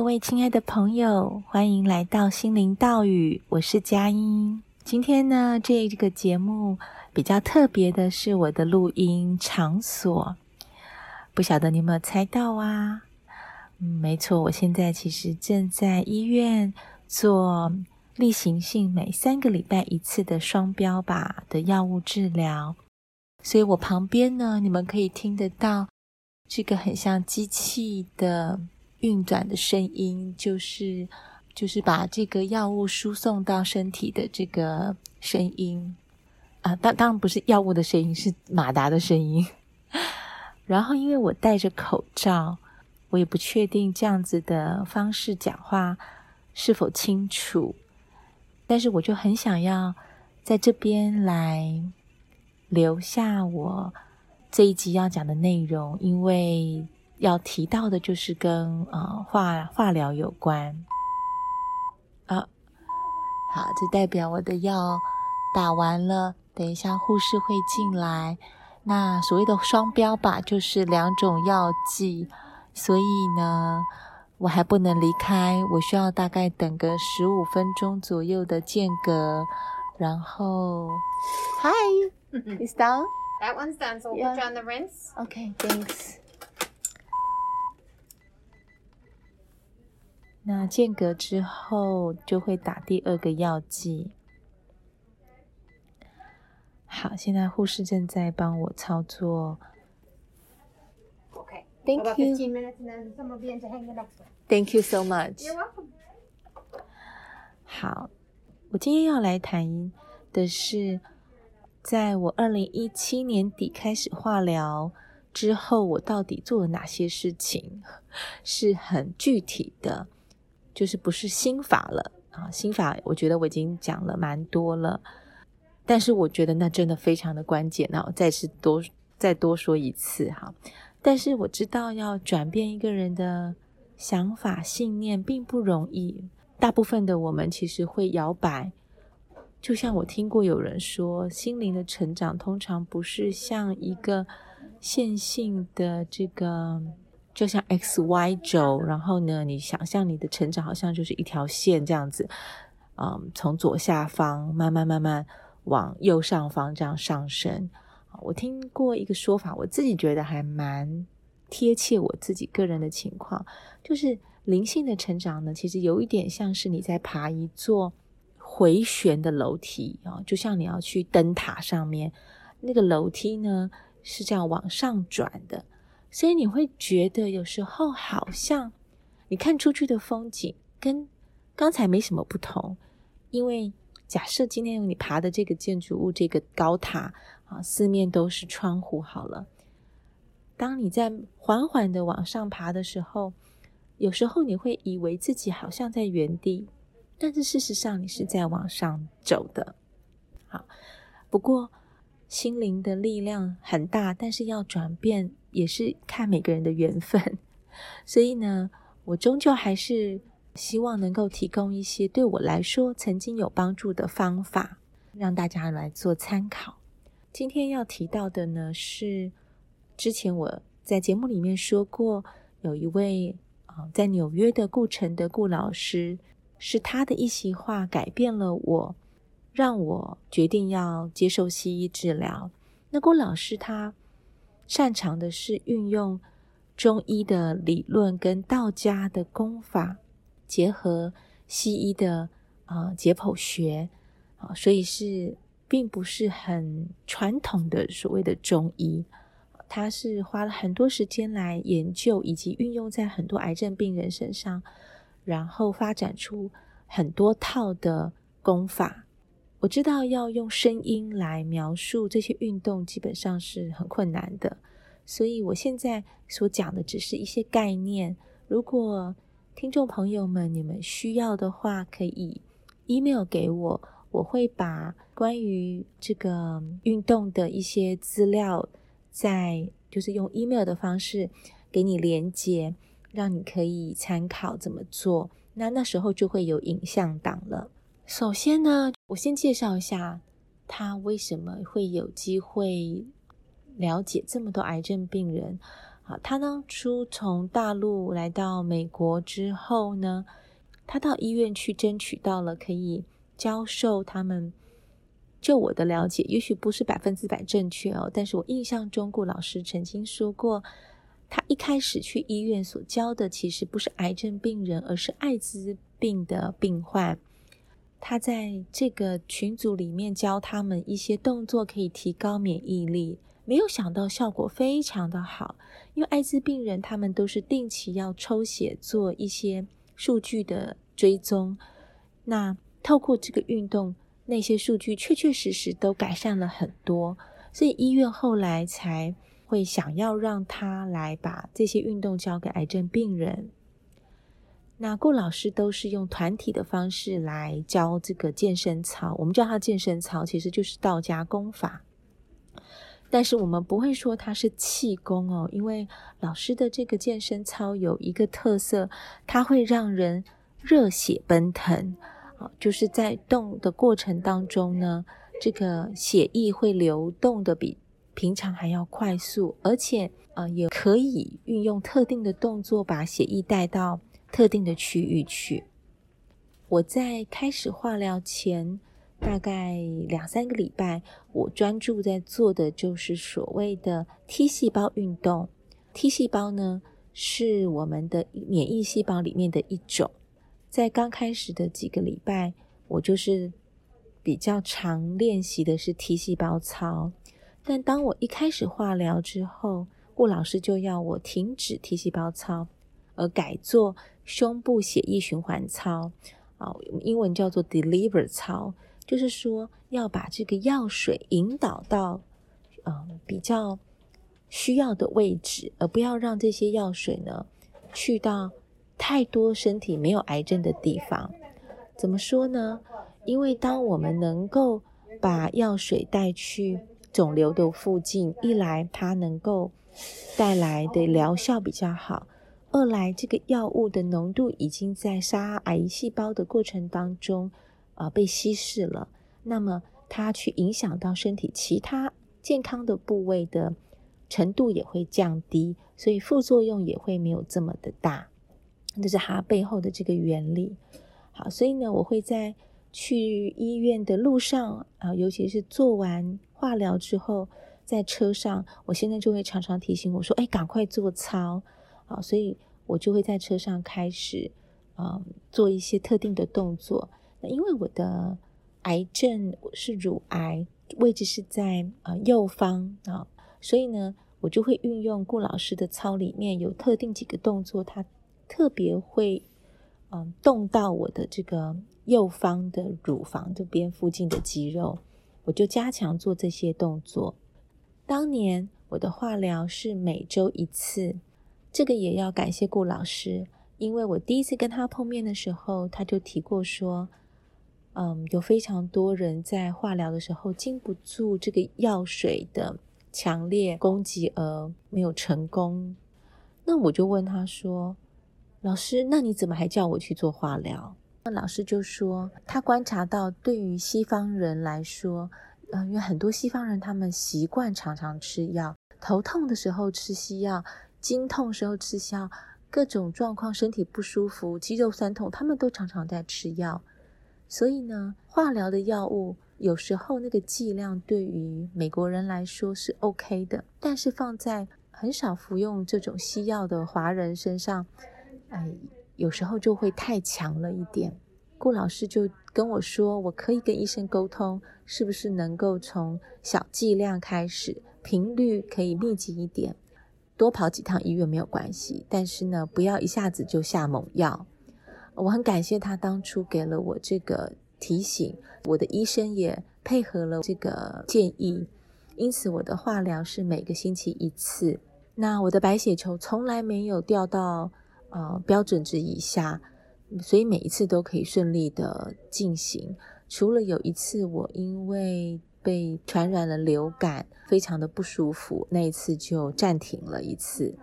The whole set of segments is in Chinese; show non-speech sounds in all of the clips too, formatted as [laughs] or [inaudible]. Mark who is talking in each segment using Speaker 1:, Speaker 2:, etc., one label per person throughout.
Speaker 1: 各位亲爱的朋友，欢迎来到心灵道语，我是佳音。今天呢，这个节目比较特别的是我的录音场所，不晓得你有没有猜到啊？嗯，没错，我现在其实正在医院做例行性每三个礼拜一次的双标靶的药物治疗，所以我旁边呢，你们可以听得到这个很像机器的。运转的声音就是，就是把这个药物输送到身体的这个声音啊，当当然不是药物的声音，是马达的声音。[laughs] 然后，因为我戴着口罩，我也不确定这样子的方式讲话是否清楚，但是我就很想要在这边来留下我这一集要讲的内容，因为。要提到的就是跟呃化化疗有关啊，好，这代表我的药打完了，等一下护士会进来。那所谓的双标吧就是两种药剂，所以呢，我还不能离开，我需要大概等个十五分钟左右的间隔。然后，Hi，it's [laughs] done.
Speaker 2: That one's done. So we'll put you on the rinse.
Speaker 1: Okay, thanks. 那间隔之后就会打第二个药剂。好，现在护士正在帮我操作。
Speaker 2: OK，Thank
Speaker 1: you. Thank you so much. 好，我今天要来谈的是，在我二零一七年底开始化疗之后，我到底做了哪些事情，是很具体的。就是不是心法了啊，心法我觉得我已经讲了蛮多了，但是我觉得那真的非常的关键，那我再次多再多说一次哈。但是我知道要转变一个人的想法信念并不容易，大部分的我们其实会摇摆，就像我听过有人说，心灵的成长通常不是像一个线性的这个。就像 X Y 轴，然后呢，你想象你的成长好像就是一条线这样子，嗯，从左下方慢慢慢慢往右上方这样上升。我听过一个说法，我自己觉得还蛮贴切我自己个人的情况，就是灵性的成长呢，其实有一点像是你在爬一座回旋的楼梯啊，就像你要去灯塔上面，那个楼梯呢是这样往上转的。所以你会觉得有时候好像你看出去的风景跟刚才没什么不同，因为假设今天你爬的这个建筑物，这个高塔啊，四面都是窗户，好了。当你在缓缓的往上爬的时候，有时候你会以为自己好像在原地，但是事实上你是在往上走的。好，不过心灵的力量很大，但是要转变。也是看每个人的缘分，[laughs] 所以呢，我终究还是希望能够提供一些对我来说曾经有帮助的方法，让大家来做参考。今天要提到的呢，是之前我在节目里面说过，有一位啊在纽约的顾城的顾老师，是他的一席话改变了我，让我决定要接受西医治疗。那顾老师他。擅长的是运用中医的理论跟道家的功法，结合西医的啊解剖学啊，所以是并不是很传统的所谓的中医，他是花了很多时间来研究以及运用在很多癌症病人身上，然后发展出很多套的功法。我知道要用声音来描述这些运动，基本上是很困难的，所以我现在所讲的只是一些概念。如果听众朋友们你们需要的话，可以 email 给我，我会把关于这个运动的一些资料，在就是用 email 的方式给你连接，让你可以参考怎么做。那那时候就会有影像档了。首先呢，我先介绍一下他为什么会有机会了解这么多癌症病人啊，他当初从大陆来到美国之后呢，他到医院去争取到了可以教授他们。就我的了解，也许不是百分之百正确哦，但是我印象中顾老师曾经说过，他一开始去医院所教的其实不是癌症病人，而是艾滋病的病患。他在这个群组里面教他们一些动作，可以提高免疫力。没有想到效果非常的好，因为艾滋病人他们都是定期要抽血做一些数据的追踪，那透过这个运动。那些数据确确实实都改善了很多，所以医院后来才会想要让他来把这些运动教给癌症病人。那顾老师都是用团体的方式来教这个健身操，我们叫它健身操，其实就是道家功法。但是我们不会说它是气功哦，因为老师的这个健身操有一个特色，它会让人热血奔腾啊。就是在动的过程当中呢，这个血液会流动的比平常还要快速，而且呃也可以运用特定的动作把血液带到特定的区域去。我在开始化疗前大概两三个礼拜，我专注在做的就是所谓的 T 细胞运动。T 细胞呢是我们的免疫细胞里面的一种。在刚开始的几个礼拜，我就是比较常练习的是 T 细胞操。但当我一开始化疗之后，顾老师就要我停止 T 细胞操，而改做胸部血液循环操，啊，英文叫做 Deliver 操，就是说要把这个药水引导到嗯比较需要的位置，而不要让这些药水呢去到。太多身体没有癌症的地方，怎么说呢？因为当我们能够把药水带去肿瘤的附近，一来它能够带来的疗效比较好，二来这个药物的浓度已经在杀癌细胞的过程当中啊、呃、被稀释了，那么它去影响到身体其他健康的部位的程度也会降低，所以副作用也会没有这么的大。这是它背后的这个原理。好，所以呢，我会在去医院的路上啊，尤其是做完化疗之后，在车上，我现在就会常常提醒我说：“哎，赶快做操。”啊，所以我就会在车上开始啊做一些特定的动作。那因为我的癌症是乳癌，位置是在啊右方啊，所以呢，我就会运用顾老师的操里面有特定几个动作，它。特别会，嗯，动到我的这个右方的乳房这边附近的肌肉，我就加强做这些动作。当年我的化疗是每周一次，这个也要感谢顾老师，因为我第一次跟他碰面的时候，他就提过说，嗯，有非常多人在化疗的时候经不住这个药水的强烈攻击而没有成功。那我就问他说，老师，那你怎么还叫我去做化疗？那老师就说，他观察到，对于西方人来说，嗯、呃，因为很多西方人他们习惯常常吃药，头痛的时候吃西药，经痛时候吃药，各种状况，身体不舒服，肌肉酸痛，他们都常常在吃药。所以呢，化疗的药物有时候那个剂量对于美国人来说是 OK 的，但是放在很少服用这种西药的华人身上。哎，有时候就会太强了一点。顾老师就跟我说，我可以跟医生沟通，是不是能够从小剂量开始，频率可以密集一点，多跑几趟医院没有关系。但是呢，不要一下子就下猛药。我很感谢他当初给了我这个提醒，我的医生也配合了这个建议，因此我的化疗是每个星期一次。那我的白血球从来没有掉到。呃，标准值以下，所以每一次都可以顺利的进行。除了有一次我因为被传染了流感，非常的不舒服，那一次就暂停了一次。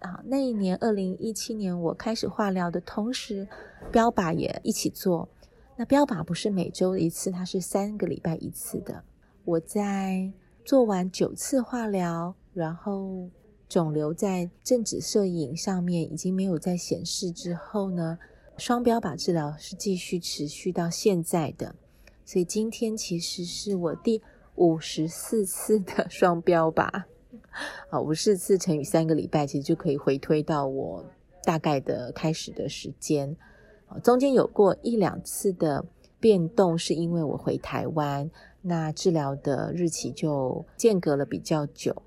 Speaker 1: 啊，那一年二零一七年我开始化疗的同时，标靶也一起做。那标靶不是每周一次，它是三个礼拜一次的。我在做完九次化疗，然后。肿瘤在正子摄影上面已经没有再显示之后呢，双标靶治疗是继续持续到现在的。所以今天其实是我第五十四次的双标吧。好，五十四次乘以三个礼拜，其实就可以回推到我大概的开始的时间。中间有过一两次的变动，是因为我回台湾，那治疗的日期就间隔了比较久。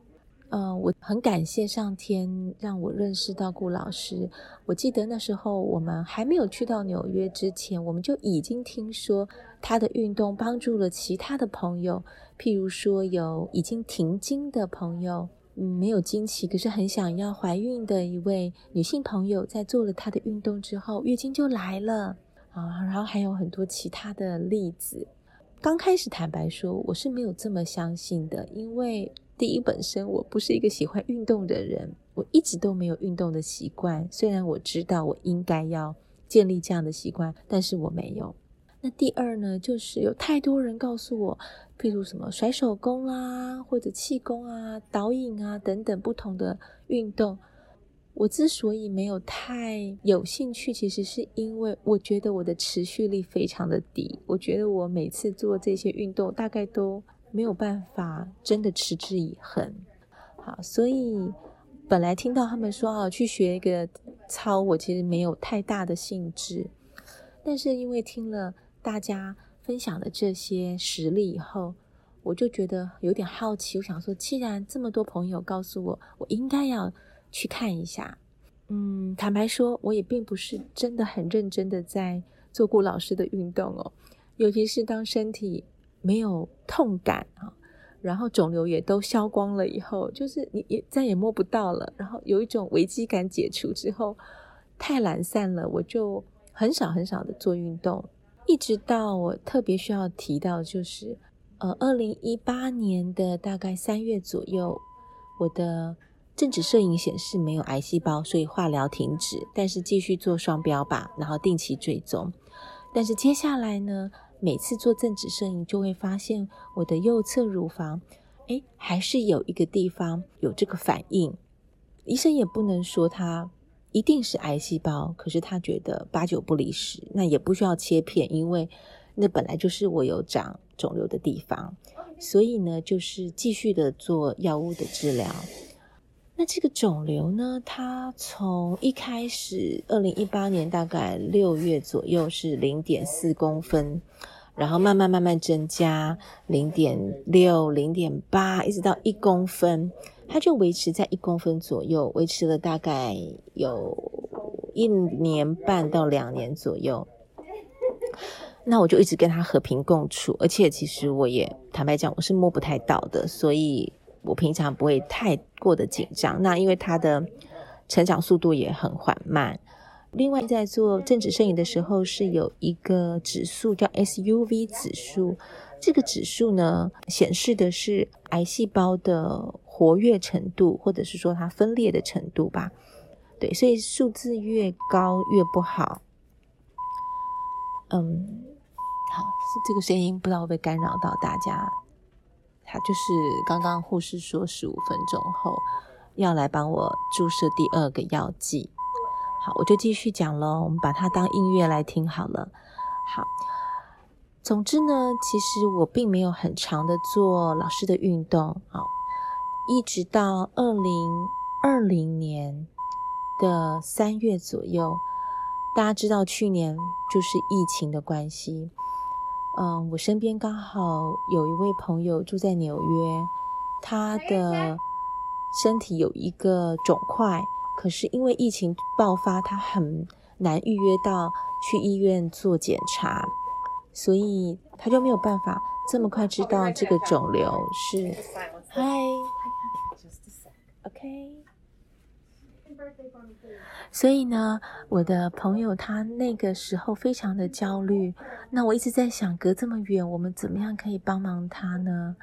Speaker 1: 嗯、我很感谢上天让我认识到顾老师。我记得那时候我们还没有去到纽约之前，我们就已经听说他的运动帮助了其他的朋友，譬如说有已经停经的朋友，嗯，没有经期，可是很想要怀孕的一位女性朋友，在做了他的运动之后，月经就来了啊。然后还有很多其他的例子。刚开始坦白说，我是没有这么相信的，因为。第一，本身我不是一个喜欢运动的人，我一直都没有运动的习惯。虽然我知道我应该要建立这样的习惯，但是我没有。那第二呢，就是有太多人告诉我，譬如什么甩手功啦，或者气功啊、导引啊等等不同的运动。我之所以没有太有兴趣，其实是因为我觉得我的持续力非常的低。我觉得我每次做这些运动，大概都。没有办法真的持之以恒，好，所以本来听到他们说啊，去学一个操，我其实没有太大的兴致。但是因为听了大家分享的这些实例以后，我就觉得有点好奇。我想说，既然这么多朋友告诉我，我应该要去看一下。嗯，坦白说，我也并不是真的很认真的在做顾老师的运动哦，尤其是当身体。没有痛感啊，然后肿瘤也都消光了以后，就是你也再也摸不到了。然后有一种危机感解除之后，太懒散了，我就很少很少的做运动。一直到我特别需要提到，就是呃，二零一八年的大概三月左右，我的正子摄影显示没有癌细胞，所以化疗停止，但是继续做双标靶，然后定期追踪。但是接下来呢，每次做正子摄影，就会发现我的右侧乳房，诶，还是有一个地方有这个反应。医生也不能说它一定是癌细胞，可是他觉得八九不离十。那也不需要切片，因为那本来就是我有长肿瘤的地方。所以呢，就是继续的做药物的治疗。那这个肿瘤呢，它从一开始，二零一八年大概六月左右是零点四公分，然后慢慢慢慢增加零点六、零点八，一直到一公分，它就维持在一公分左右，维持了大概有一年半到两年左右。那我就一直跟它和平共处，而且其实我也坦白讲，我是摸不太到的，所以。我平常不会太过的紧张，那因为它的成长速度也很缓慢。另外，在做正子摄影的时候，是有一个指数叫 SUV 指数，这个指数呢，显示的是癌细胞的活跃程度，或者是说它分裂的程度吧。对，所以数字越高越不好。嗯，好，是这个声音，不知道会不会干扰到大家。他就是刚刚护士说十五分钟后要来帮我注射第二个药剂，好，我就继续讲喽。我们把它当音乐来听好了。好，总之呢，其实我并没有很长的做老师的运动，好，一直到二零二零年的三月左右，大家知道去年就是疫情的关系。嗯，我身边刚好有一位朋友住在纽约，他的身体有一个肿块，可是因为疫情爆发，他很难预约到去医院做检查，所以他就没有办法这么快知道这个肿瘤是。Hi，OK。所以呢，我的朋友他那个时候非常的焦虑。那我一直在想，隔这么远，我们怎么样可以帮忙他呢？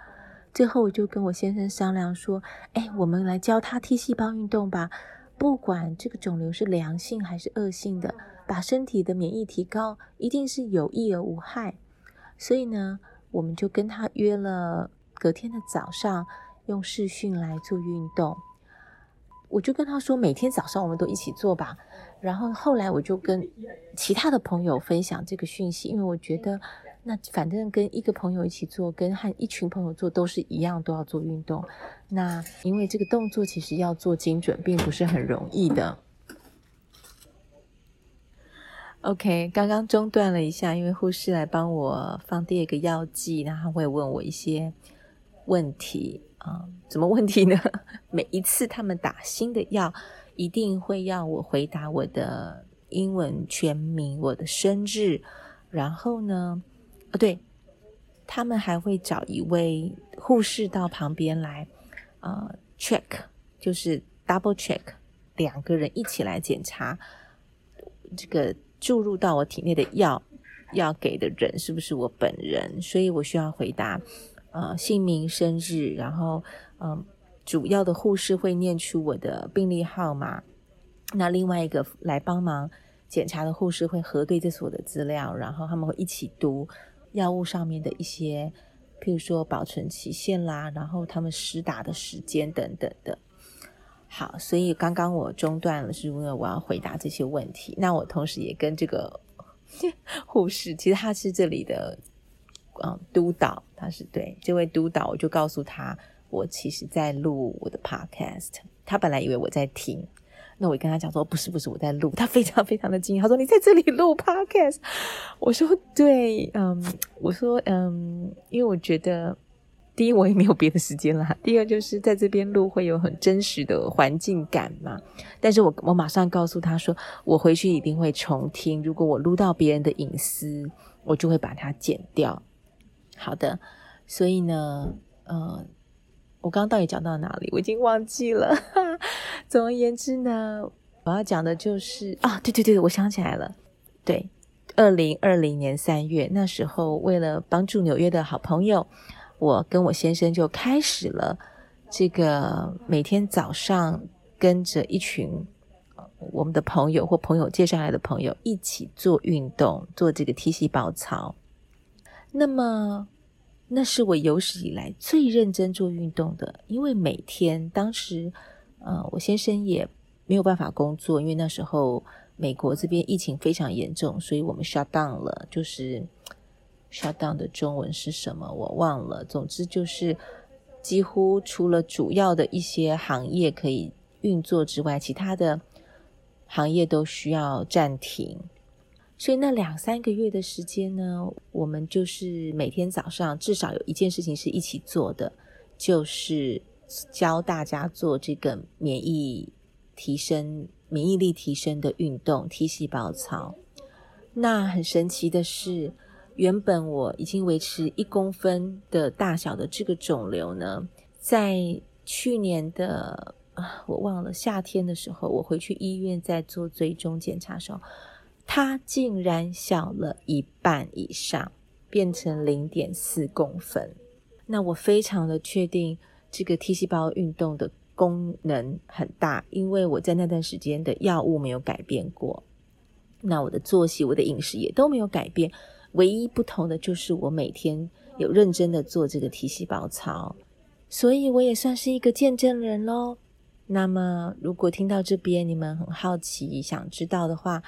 Speaker 1: 最后我就跟我先生商量说：“哎，我们来教他 T 细胞运动吧。不管这个肿瘤是良性还是恶性的，把身体的免疫提高，一定是有益而无害。”所以呢，我们就跟他约了隔天的早上，用视讯来做运动。我就跟他说，每天早上我们都一起做吧。然后后来我就跟其他的朋友分享这个讯息，因为我觉得那反正跟一个朋友一起做，跟和一群朋友做都是一样，都要做运动。那因为这个动作其实要做精准，并不是很容易的。OK，刚刚中断了一下，因为护士来帮我放第二个药剂，然后会问我一些问题啊，什么问题呢？[laughs] 每一次他们打新的药，一定会要我回答我的英文全名、我的生日，然后呢，哦对，他们还会找一位护士到旁边来，呃，check，就是 double check，两个人一起来检查这个。注入到我体内的药，要给的人是不是我本人？所以我需要回答，呃，姓名、生日，然后，嗯、主要的护士会念出我的病历号码。那另外一个来帮忙检查的护士会核对这所有的资料，然后他们会一起读药物上面的一些，譬如说保存期限啦，然后他们施打的时间等等的。好，所以刚刚我中断了，是因为我要回答这些问题。那我同时也跟这个 [laughs] 护士，其实他是这里的嗯督导，他是对这位督导，我就告诉他，我其实在录我的 podcast。他本来以为我在听，那我跟他讲说，不是不是，我在录。他非常非常的惊讶，他说你在这里录 podcast？我说对，嗯，我说嗯，因为我觉得。第一，我也没有别的时间啦。第二，就是在这边录会有很真实的环境感嘛。但是我我马上告诉他说，我回去一定会重听。如果我录到别人的隐私，我就会把它剪掉。好的，所以呢，呃，我刚刚到底讲到哪里？我已经忘记了。[laughs] 总而言之呢，我要讲的就是啊，对对对，我想起来了。对，二零二零年三月那时候，为了帮助纽约的好朋友。我跟我先生就开始了这个每天早上跟着一群我们的朋友或朋友介绍来的朋友一起做运动，做这个 T 细胞操。那么那是我有史以来最认真做运动的，因为每天当时呃我先生也没有办法工作，因为那时候美国这边疫情非常严重，所以我们 shut down 了，就是。shut down 的中文是什么？我忘了。总之就是，几乎除了主要的一些行业可以运作之外，其他的行业都需要暂停。所以那两三个月的时间呢，我们就是每天早上至少有一件事情是一起做的，就是教大家做这个免疫提升、免疫力提升的运动 ——T 细胞操。那很神奇的是。原本我已经维持一公分的大小的这个肿瘤呢，在去年的啊，我忘了夏天的时候，我回去医院在做追踪检查的时候，它竟然小了一半以上，变成零点四公分。那我非常的确定这个 T 细胞运动的功能很大，因为我在那段时间的药物没有改变过，那我的作息、我的饮食也都没有改变。唯一不同的就是我每天有认真的做这个 T 细胞操，所以我也算是一个见证人咯。那么，如果听到这边你们很好奇，想知道的话，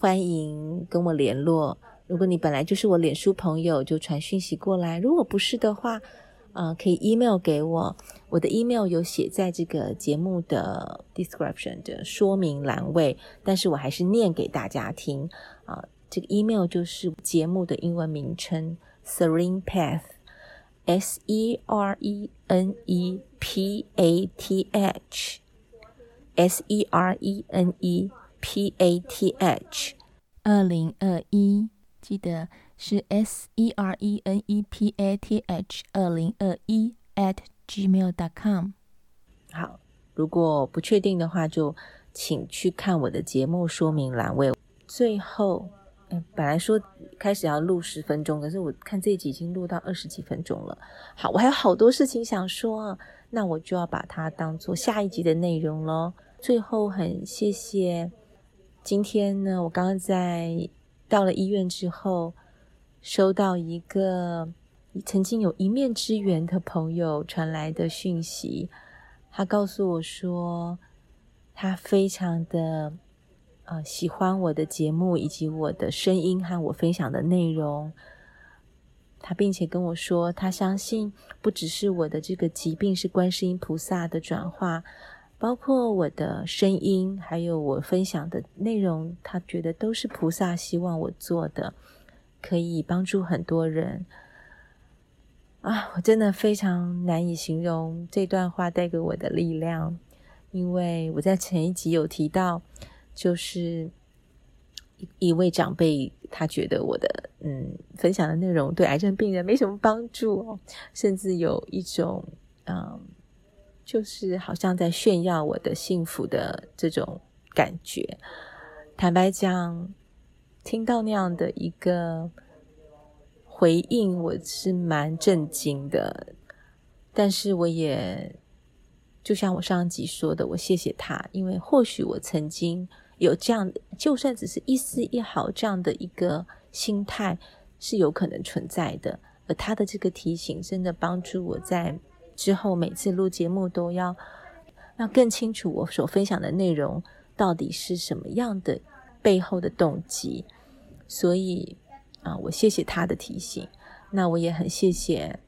Speaker 1: 欢迎跟我联络。如果你本来就是我脸书朋友，就传讯息过来；如果不是的话，呃，可以 email 给我。我的 email 有写在这个节目的 description 的说明栏位，但是我还是念给大家听啊。这个 email 就是节目的英文名称，Serene Path，S E R E N E P A T H，S E R E N E P A T H，二零二一，记得是 S E R E N E P A T H 二零二一 at gmail.com。好，如果不确定的话，就请去看我的节目说明栏位。最后。本来说开始要录十分钟，可是我看这一集已经录到二十几分钟了。好，我还有好多事情想说，那我就要把它当做下一集的内容喽。最后很谢谢，今天呢，我刚刚在到了医院之后，收到一个曾经有一面之缘的朋友传来的讯息，他告诉我说，他非常的呃喜欢我的节目以及我的声音和我分享的内容。他并且跟我说，他相信不只是我的这个疾病是观世音菩萨的转化，包括我的声音，还有我分享的内容，他觉得都是菩萨希望我做的，可以帮助很多人。啊，我真的非常难以形容这段话带给我的力量，因为我在前一集有提到，就是。一位长辈，他觉得我的嗯分享的内容对癌症病人没什么帮助，甚至有一种嗯，就是好像在炫耀我的幸福的这种感觉。坦白讲，听到那样的一个回应，我是蛮震惊的。但是我也就像我上集说的，我谢谢他，因为或许我曾经。有这样，就算只是一丝一毫这样的一个心态是有可能存在的，而他的这个提醒真的帮助我在之后每次录节目都要要更清楚我所分享的内容到底是什么样的背后的动机，所以啊，我谢谢他的提醒，那我也很谢谢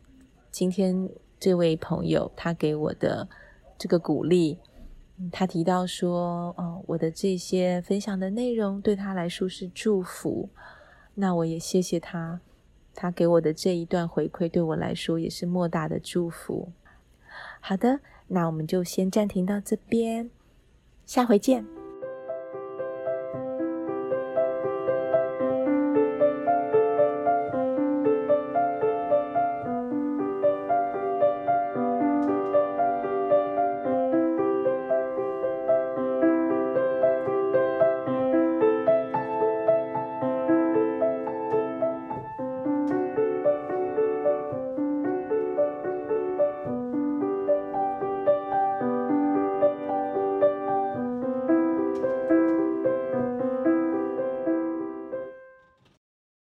Speaker 1: 今天这位朋友他给我的这个鼓励。他提到说：“哦，我的这些分享的内容对他来说是祝福，那我也谢谢他，他给我的这一段回馈对我来说也是莫大的祝福。”好的，那我们就先暂停到这边，下回见。